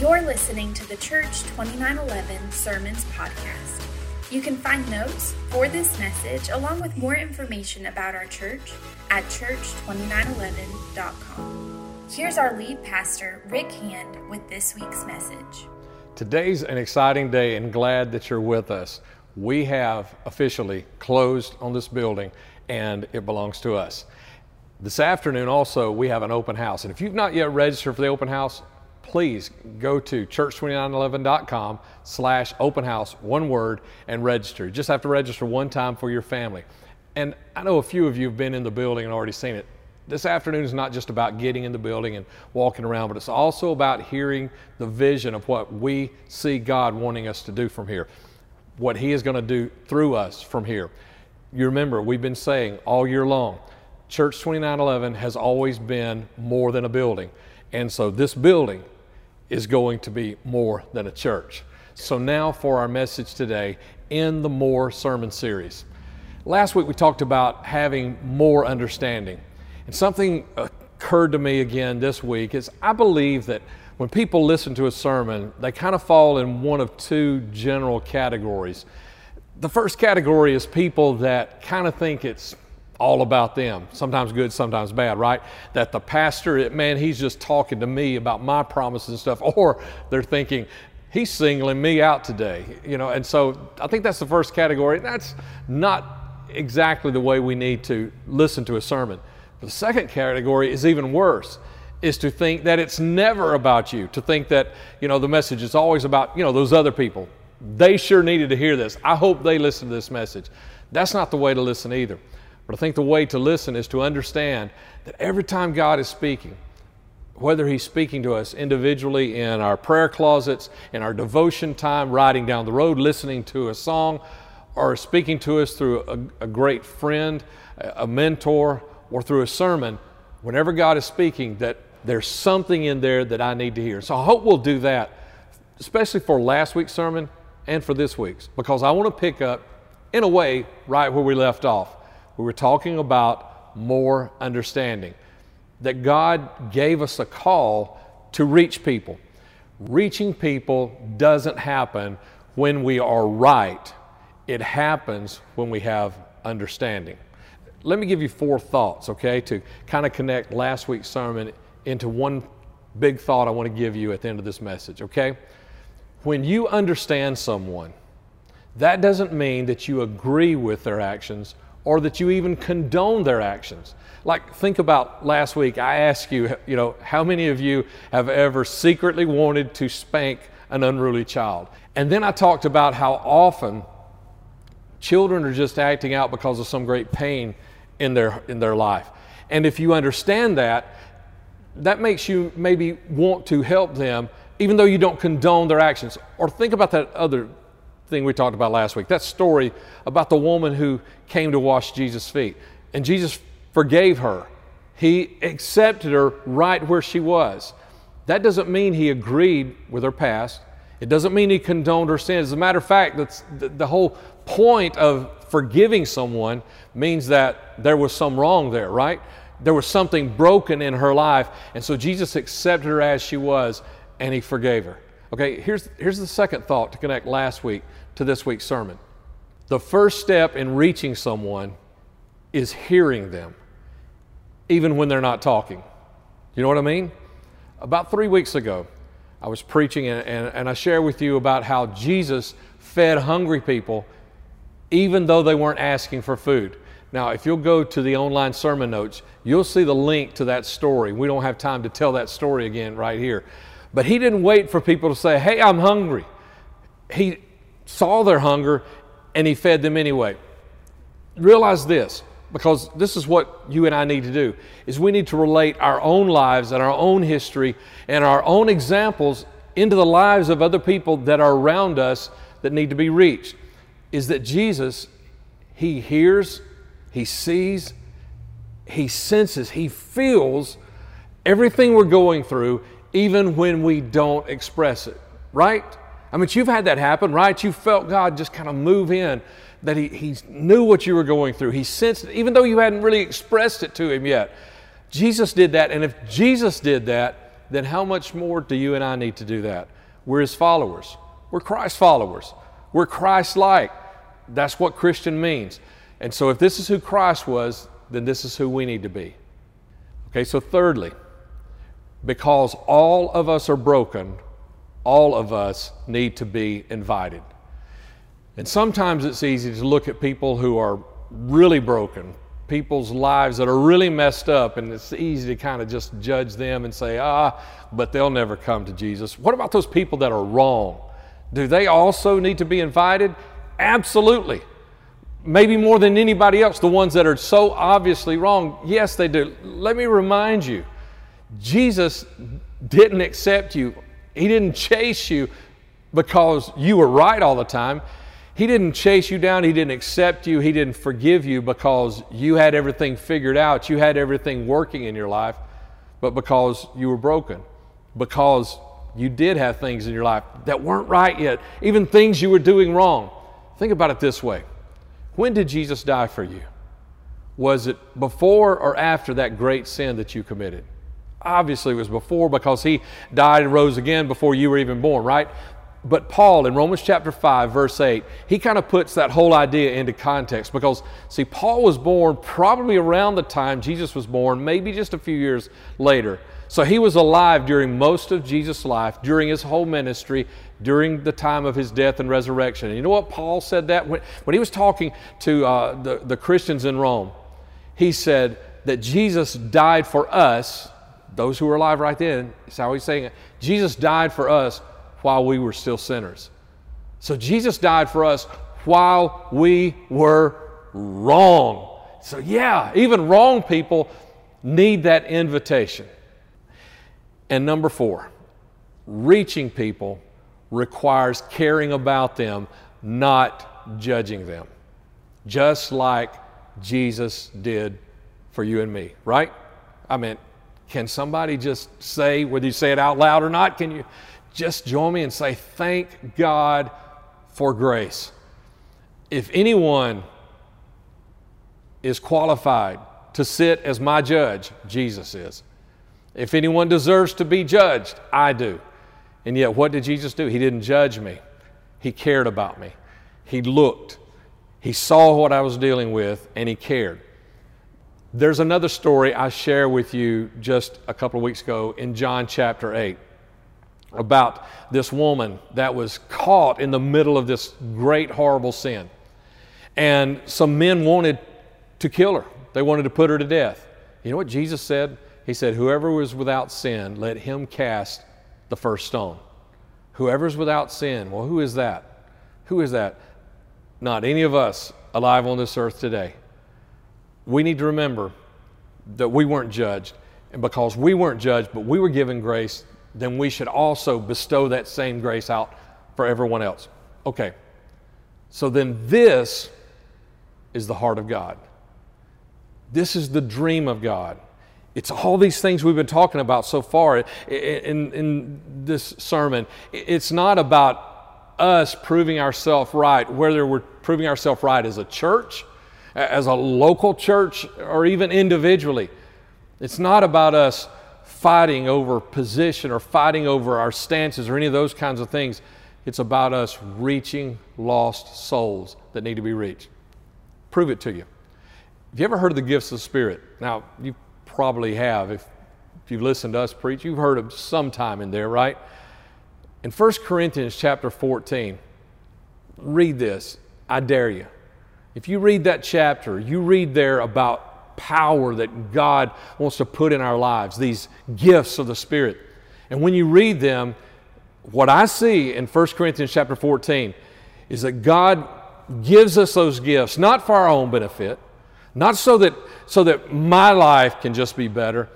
You're listening to the Church 2911 Sermons Podcast. You can find notes for this message along with more information about our church at church2911.com. Here's our lead pastor, Rick Hand, with this week's message. Today's an exciting day and glad that you're with us. We have officially closed on this building and it belongs to us. This afternoon also we have an open house and if you've not yet registered for the open house, please go to church2911.com slash open house, one word, and register. You just have to register one time for your family. And I know a few of you have been in the building and already seen it. This afternoon is not just about getting in the building and walking around, but it's also about hearing the vision of what we see God wanting us to do from here, what He is going to do through us from here. You remember, we've been saying all year long, Church 2911 has always been more than a building. And so this building is going to be more than a church. So now for our message today in the More sermon series. Last week we talked about having more understanding. And something occurred to me again this week is I believe that when people listen to a sermon, they kind of fall in one of two general categories. The first category is people that kind of think it's all about them, sometimes good, sometimes bad, right? That the pastor, man, he's just talking to me about my promises and stuff, or they're thinking, he's singling me out today, you know, and so I think that's the first category. That's not exactly the way we need to listen to a sermon. The second category is even worse is to think that it's never about you, to think that, you know, the message is always about, you know, those other people. They sure needed to hear this. I hope they listen to this message. That's not the way to listen either. But I think the way to listen is to understand that every time God is speaking, whether He's speaking to us individually in our prayer closets, in our devotion time, riding down the road, listening to a song, or speaking to us through a, a great friend, a mentor, or through a sermon, whenever God is speaking, that there's something in there that I need to hear. So I hope we'll do that, especially for last week's sermon and for this week's, because I want to pick up, in a way, right where we left off. We were talking about more understanding, that God gave us a call to reach people. Reaching people doesn't happen when we are right, it happens when we have understanding let me give you four thoughts, okay, to kind of connect last week's sermon into one big thought I want to give you at the end of this message, okay? When you understand someone, that doesn't mean that you agree with their actions or that you even condone their actions. Like, think about last week, I asked you, you know, how many of you have ever secretly wanted to spank an unruly child? And then I talked about how often children are just acting out because of some great pain in their, in their life. And if you understand that, that makes you maybe want to help them, even though you don't condone their actions. Or think about that other thing we talked about last week that story about the woman who came to wash Jesus' feet. And Jesus forgave her, He accepted her right where she was. That doesn't mean He agreed with her past. It doesn't mean he condoned her sins. As a matter of fact, that's the, the whole point of forgiving someone means that there was some wrong there, right? There was something broken in her life. And so Jesus accepted her as she was and he forgave her. Okay, here's, here's the second thought to connect last week to this week's sermon. The first step in reaching someone is hearing them, even when they're not talking. You know what I mean? About three weeks ago, I was preaching and, and, and I share with you about how Jesus fed hungry people even though they weren't asking for food. Now, if you'll go to the online sermon notes, you'll see the link to that story. We don't have time to tell that story again right here. But he didn't wait for people to say, Hey, I'm hungry. He saw their hunger and he fed them anyway. Realize this because this is what you and I need to do is we need to relate our own lives and our own history and our own examples into the lives of other people that are around us that need to be reached is that Jesus he hears, he sees, he senses, he feels everything we're going through even when we don't express it, right? I mean, you've had that happen, right? You felt God just kind of move in that he, he knew what you were going through. He sensed it, even though you hadn't really expressed it to him yet. Jesus did that, and if Jesus did that, then how much more do you and I need to do that? We're His followers. We're Christ followers. We're Christ like. That's what Christian means. And so, if this is who Christ was, then this is who we need to be. Okay, so thirdly, because all of us are broken, all of us need to be invited. And sometimes it's easy to look at people who are really broken, people's lives that are really messed up, and it's easy to kind of just judge them and say, ah, but they'll never come to Jesus. What about those people that are wrong? Do they also need to be invited? Absolutely. Maybe more than anybody else, the ones that are so obviously wrong. Yes, they do. Let me remind you Jesus didn't accept you, He didn't chase you because you were right all the time. He didn't chase you down. He didn't accept you. He didn't forgive you because you had everything figured out. You had everything working in your life, but because you were broken, because you did have things in your life that weren't right yet, even things you were doing wrong. Think about it this way When did Jesus die for you? Was it before or after that great sin that you committed? Obviously, it was before because he died and rose again before you were even born, right? but Paul in Romans chapter 5, verse 8, he kind of puts that whole idea into context because, see, Paul was born probably around the time Jesus was born, maybe just a few years later. So he was alive during most of Jesus' life, during his whole ministry, during the time of his death and resurrection. And you know what Paul said that? When, when he was talking to uh, the, the Christians in Rome, he said that Jesus died for us, those who were alive right then, that's how he's saying it. Jesus died for us while we were still sinners. So Jesus died for us while we were wrong. So, yeah, even wrong people need that invitation. And number four, reaching people requires caring about them, not judging them. Just like Jesus did for you and me, right? I mean, can somebody just say, whether you say it out loud or not, can you just join me and say, Thank God for grace. If anyone is qualified to sit as my judge, Jesus is. If anyone deserves to be judged, I do. And yet, what did Jesus do? He didn't judge me, He cared about me. He looked, He saw what I was dealing with, and He cared. There's another story I share with you just a couple of weeks ago in John chapter 8 about this woman that was caught in the middle of this great, horrible sin. And some men wanted to kill her, they wanted to put her to death. You know what Jesus said? He said, Whoever was without sin, let him cast the first stone. Whoever's without sin, well, who is that? Who is that? Not any of us alive on this earth today. We need to remember that we weren't judged. And because we weren't judged, but we were given grace, then we should also bestow that same grace out for everyone else. Okay, so then this is the heart of God. This is the dream of God. It's all these things we've been talking about so far in, in this sermon. It's not about us proving ourselves right, whether we're proving ourselves right as a church, as a local church, or even individually. It's not about us fighting over position or fighting over our stances or any of those kinds of things. It's about us reaching lost souls that need to be reached. Prove it to you. Have you ever heard of the gifts of the Spirit? Now, you probably have. If, if you've listened to us preach, you've heard of some time in there, right? In 1 Corinthians chapter 14, read this. I dare you. If you read that chapter, you read there about power that God wants to put in our lives, these gifts of the Spirit. And when you read them, what I see in 1 Corinthians chapter 14 is that God gives us those gifts not for our own benefit, not so that so that my life can just be better,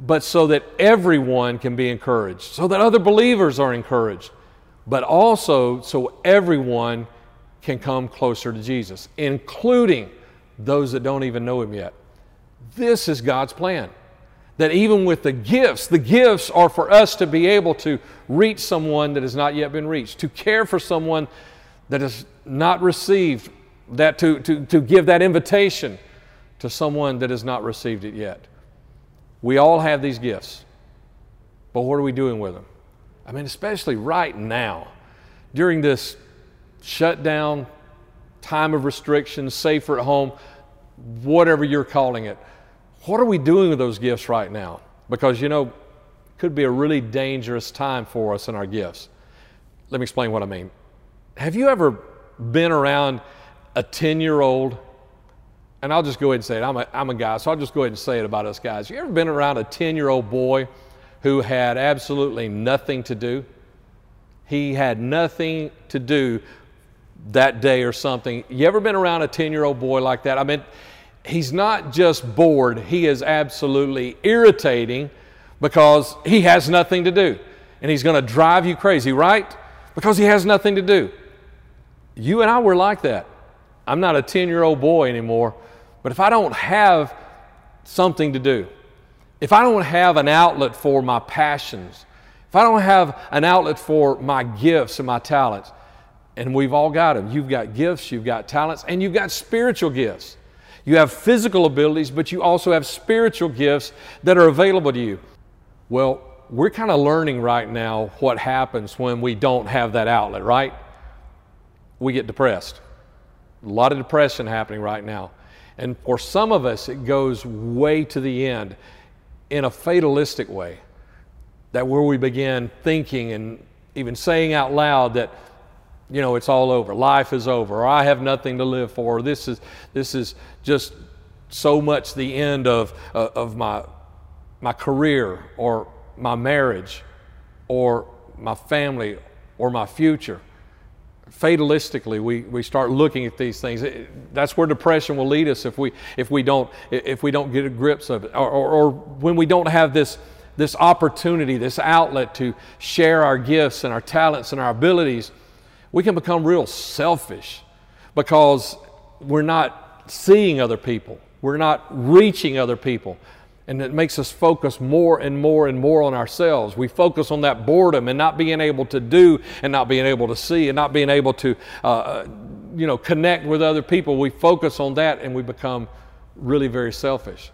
but so that everyone can be encouraged, so that other believers are encouraged, but also so everyone can come closer to Jesus, including those that don't even know him yet. This is God's plan. That even with the gifts, the gifts are for us to be able to reach someone that has not yet been reached, to care for someone that has not received, that to, to, to give that invitation to someone that has not received it yet. We all have these gifts. but what are we doing with them? I mean, especially right now, during this shutdown, time of restrictions, safer at home, whatever you're calling it. What are we doing with those gifts right now? Because, you know, it could be a really dangerous time for us in our gifts. Let me explain what I mean. Have you ever been around a 10 year old? And I'll just go ahead and say it. I'm a, I'm a guy, so I'll just go ahead and say it about us guys. You ever been around a 10 year old boy who had absolutely nothing to do? He had nothing to do that day or something. You ever been around a 10 year old boy like that? I mean, he's not just bored, he is absolutely irritating because he has nothing to do. And he's going to drive you crazy, right? Because he has nothing to do. You and I were like that. I'm not a 10 year old boy anymore, but if I don't have something to do, if I don't have an outlet for my passions, if I don't have an outlet for my gifts and my talents, and we've all got them. You've got gifts, you've got talents, and you've got spiritual gifts. You have physical abilities, but you also have spiritual gifts that are available to you. Well, we're kind of learning right now what happens when we don't have that outlet, right? We get depressed. A lot of depression happening right now. And for some of us, it goes way to the end in a fatalistic way. That where we begin thinking and even saying out loud that you know, it's all over. Life is over. Or I have nothing to live for. This is, this is just so much the end of, uh, of my, my career or my marriage or my family or my future. Fatalistically, we, we start looking at these things. That's where depression will lead us if we, if we, don't, if we don't get a grips of it. Or, or, or when we don't have this, this opportunity, this outlet to share our gifts and our talents and our abilities we can become real selfish because we're not seeing other people, we're not reaching other people. And it makes us focus more and more and more on ourselves. We focus on that boredom and not being able to do and not being able to see and not being able to, uh, you know, connect with other people. We focus on that and we become really very selfish.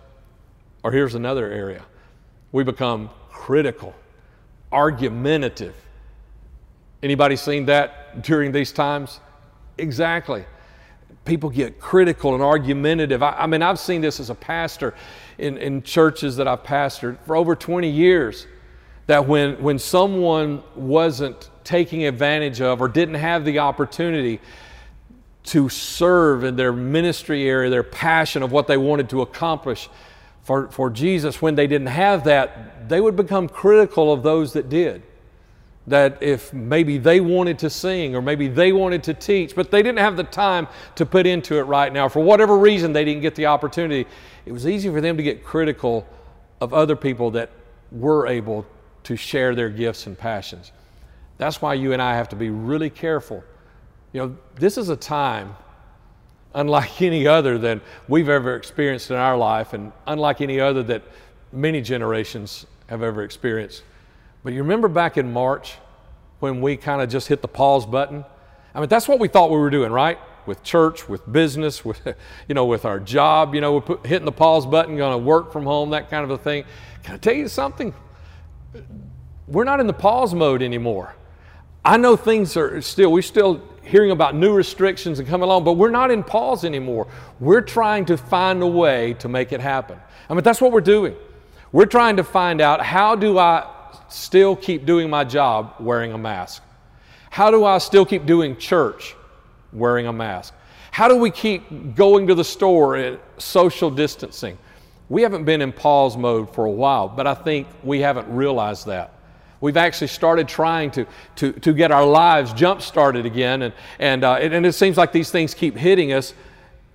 Or here's another area we become critical, argumentative, Anybody seen that during these times? Exactly. People get critical and argumentative. I, I mean, I've seen this as a pastor in, in churches that I've pastored for over 20 years. That when, when someone wasn't taking advantage of or didn't have the opportunity to serve in their ministry area, their passion of what they wanted to accomplish for, for Jesus, when they didn't have that, they would become critical of those that did that if maybe they wanted to sing or maybe they wanted to teach, but they didn't have the time to put into it right now, for whatever reason they didn't get the opportunity, it was easy for them to get critical of other people that were able to share their gifts and passions. That's why you and I have to be really careful. You know, this is a time unlike any other that we've ever experienced in our life and unlike any other that many generations have ever experienced but you remember back in March when we kind of just hit the pause button? I mean, that's what we thought we were doing, right? With church, with business, with, you know, with our job, you know, we're put, hitting the pause button, going to work from home, that kind of a thing. Can I tell you something? We're not in the pause mode anymore. I know things are still, we're still hearing about new restrictions and coming along, but we're not in pause anymore. We're trying to find a way to make it happen. I mean, that's what we're doing. We're trying to find out how do I still keep doing my job wearing a mask? How do I still keep doing church wearing a mask? How do we keep going to the store at social distancing? We haven't been in pause mode for a while, but I think we haven't realized that. We've actually started trying to, to, to get our lives jump started again, and, and, uh, and it seems like these things keep hitting us.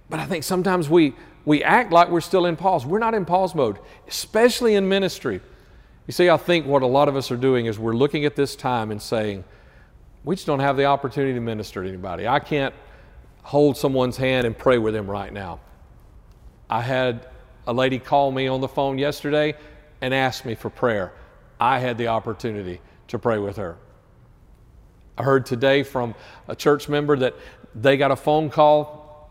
But I think sometimes we, we act like we're still in pause. We're not in pause mode, especially in ministry. You see, I think what a lot of us are doing is we're looking at this time and saying, we just don't have the opportunity to minister to anybody. I can't hold someone's hand and pray with them right now. I had a lady call me on the phone yesterday and ask me for prayer. I had the opportunity to pray with her. I heard today from a church member that they got a phone call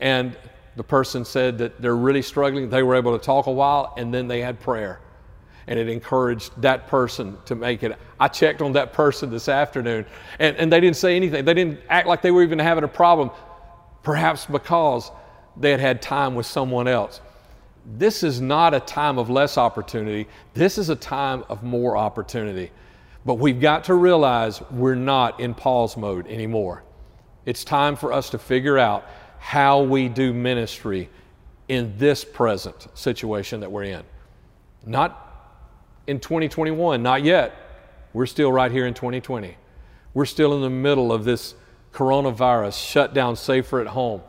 and the person said that they're really struggling. They were able to talk a while and then they had prayer. And it encouraged that person to make it. I checked on that person this afternoon and, and they didn't say anything. They didn't act like they were even having a problem, perhaps because they had had time with someone else. This is not a time of less opportunity. This is a time of more opportunity. But we've got to realize we're not in pause mode anymore. It's time for us to figure out how we do ministry in this present situation that we're in. Not in 2021, not yet. We're still right here in 2020. We're still in the middle of this coronavirus, shut down safer at home,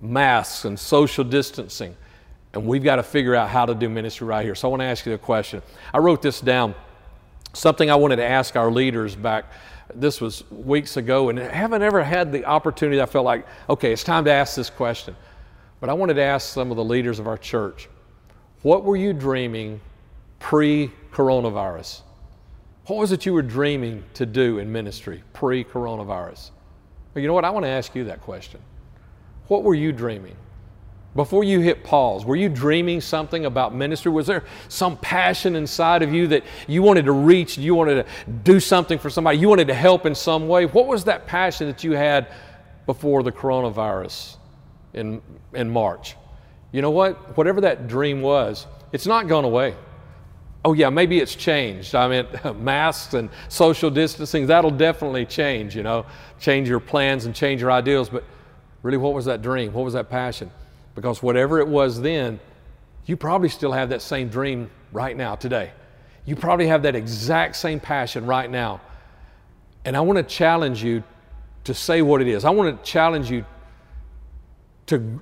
masks and social distancing. And we've got to figure out how to do ministry right here. So I want to ask you a question. I wrote this down, something I wanted to ask our leaders back. This was weeks ago, and I haven't ever had the opportunity. I felt like, okay, it's time to ask this question. But I wanted to ask some of the leaders of our church what were you dreaming pre coronavirus? What was it you were dreaming to do in ministry pre coronavirus? Well, you know what? I want to ask you that question. What were you dreaming? Before you hit pause, were you dreaming something about ministry? Was there some passion inside of you that you wanted to reach, you wanted to do something for somebody, you wanted to help in some way? What was that passion that you had before the coronavirus in, in March? You know what? Whatever that dream was, it's not gone away. Oh, yeah, maybe it's changed. I mean, masks and social distancing, that'll definitely change, you know, change your plans and change your ideals. But really, what was that dream? What was that passion? Because whatever it was then, you probably still have that same dream right now, today. You probably have that exact same passion right now. And I want to challenge you to say what it is. I want to challenge you to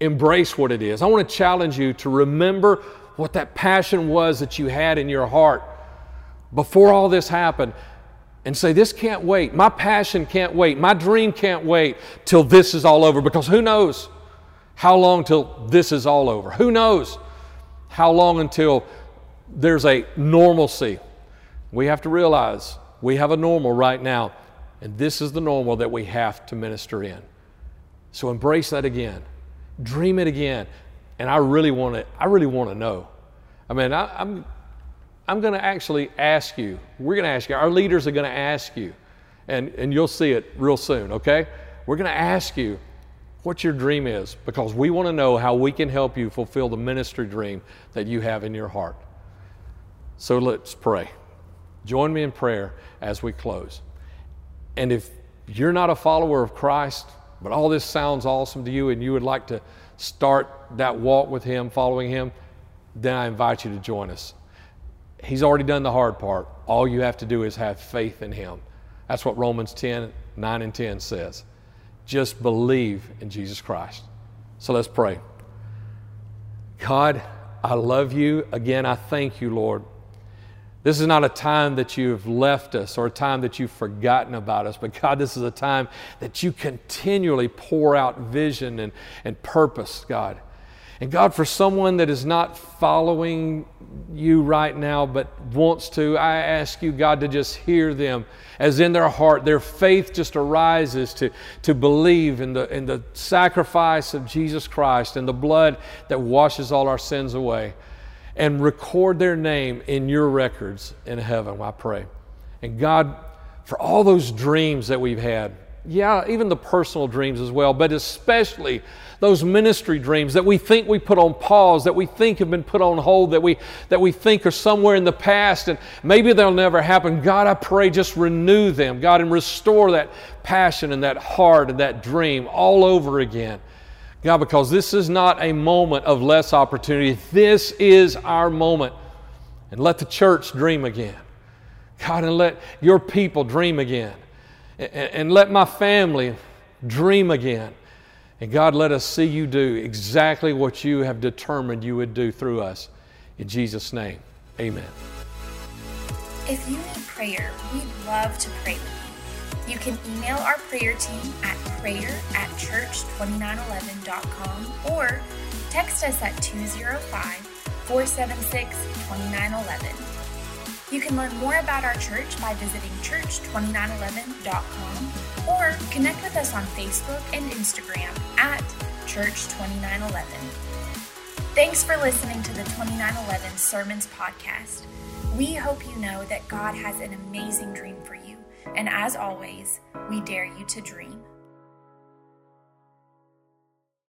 embrace what it is. I want to challenge you to remember what that passion was that you had in your heart before all this happened and say, This can't wait. My passion can't wait. My dream can't wait till this is all over because who knows how long till this is all over? Who knows how long until there's a normalcy? We have to realize we have a normal right now, and this is the normal that we have to minister in. So embrace that again. Dream it again. And I really want to, I really want to know. I mean, I, I'm, I'm going to actually ask you, we're going to ask you, our leaders are going to ask you, and, and you'll see it real soon, okay? We're going to ask you what your dream is because we want to know how we can help you fulfill the ministry dream that you have in your heart. So let's pray. Join me in prayer as we close. And if you're not a follower of Christ, but all this sounds awesome to you and you would like to start that walk with Him, following Him, then I invite you to join us. He's already done the hard part. All you have to do is have faith in Him. That's what Romans 10 9 and 10 says. Just believe in Jesus Christ. So let's pray. God, I love you. Again, I thank you, Lord. This is not a time that you've left us or a time that you've forgotten about us, but God, this is a time that you continually pour out vision and, and purpose, God. And God, for someone that is not following you right now but wants to, I ask you, God, to just hear them as in their heart, their faith just arises to, to believe in the, in the sacrifice of Jesus Christ and the blood that washes all our sins away. And record their name in your records in heaven, I pray. And God, for all those dreams that we've had, yeah, even the personal dreams as well, but especially those ministry dreams that we think we put on pause, that we think have been put on hold, that we, that we think are somewhere in the past and maybe they'll never happen. God, I pray just renew them, God, and restore that passion and that heart and that dream all over again. God, because this is not a moment of less opportunity, this is our moment. And let the church dream again. God, and let your people dream again and let my family dream again. And God, let us see you do exactly what you have determined you would do through us. In Jesus' name, amen. If you need prayer, we'd love to pray with you. You can email our prayer team at prayer at church2911.com or text us at 205 476 2911. You can learn more about our church by visiting church2911.com or connect with us on Facebook and Instagram at Church2911. Thanks for listening to the 2911 Sermons podcast. We hope you know that God has an amazing dream for you. And as always, we dare you to dream.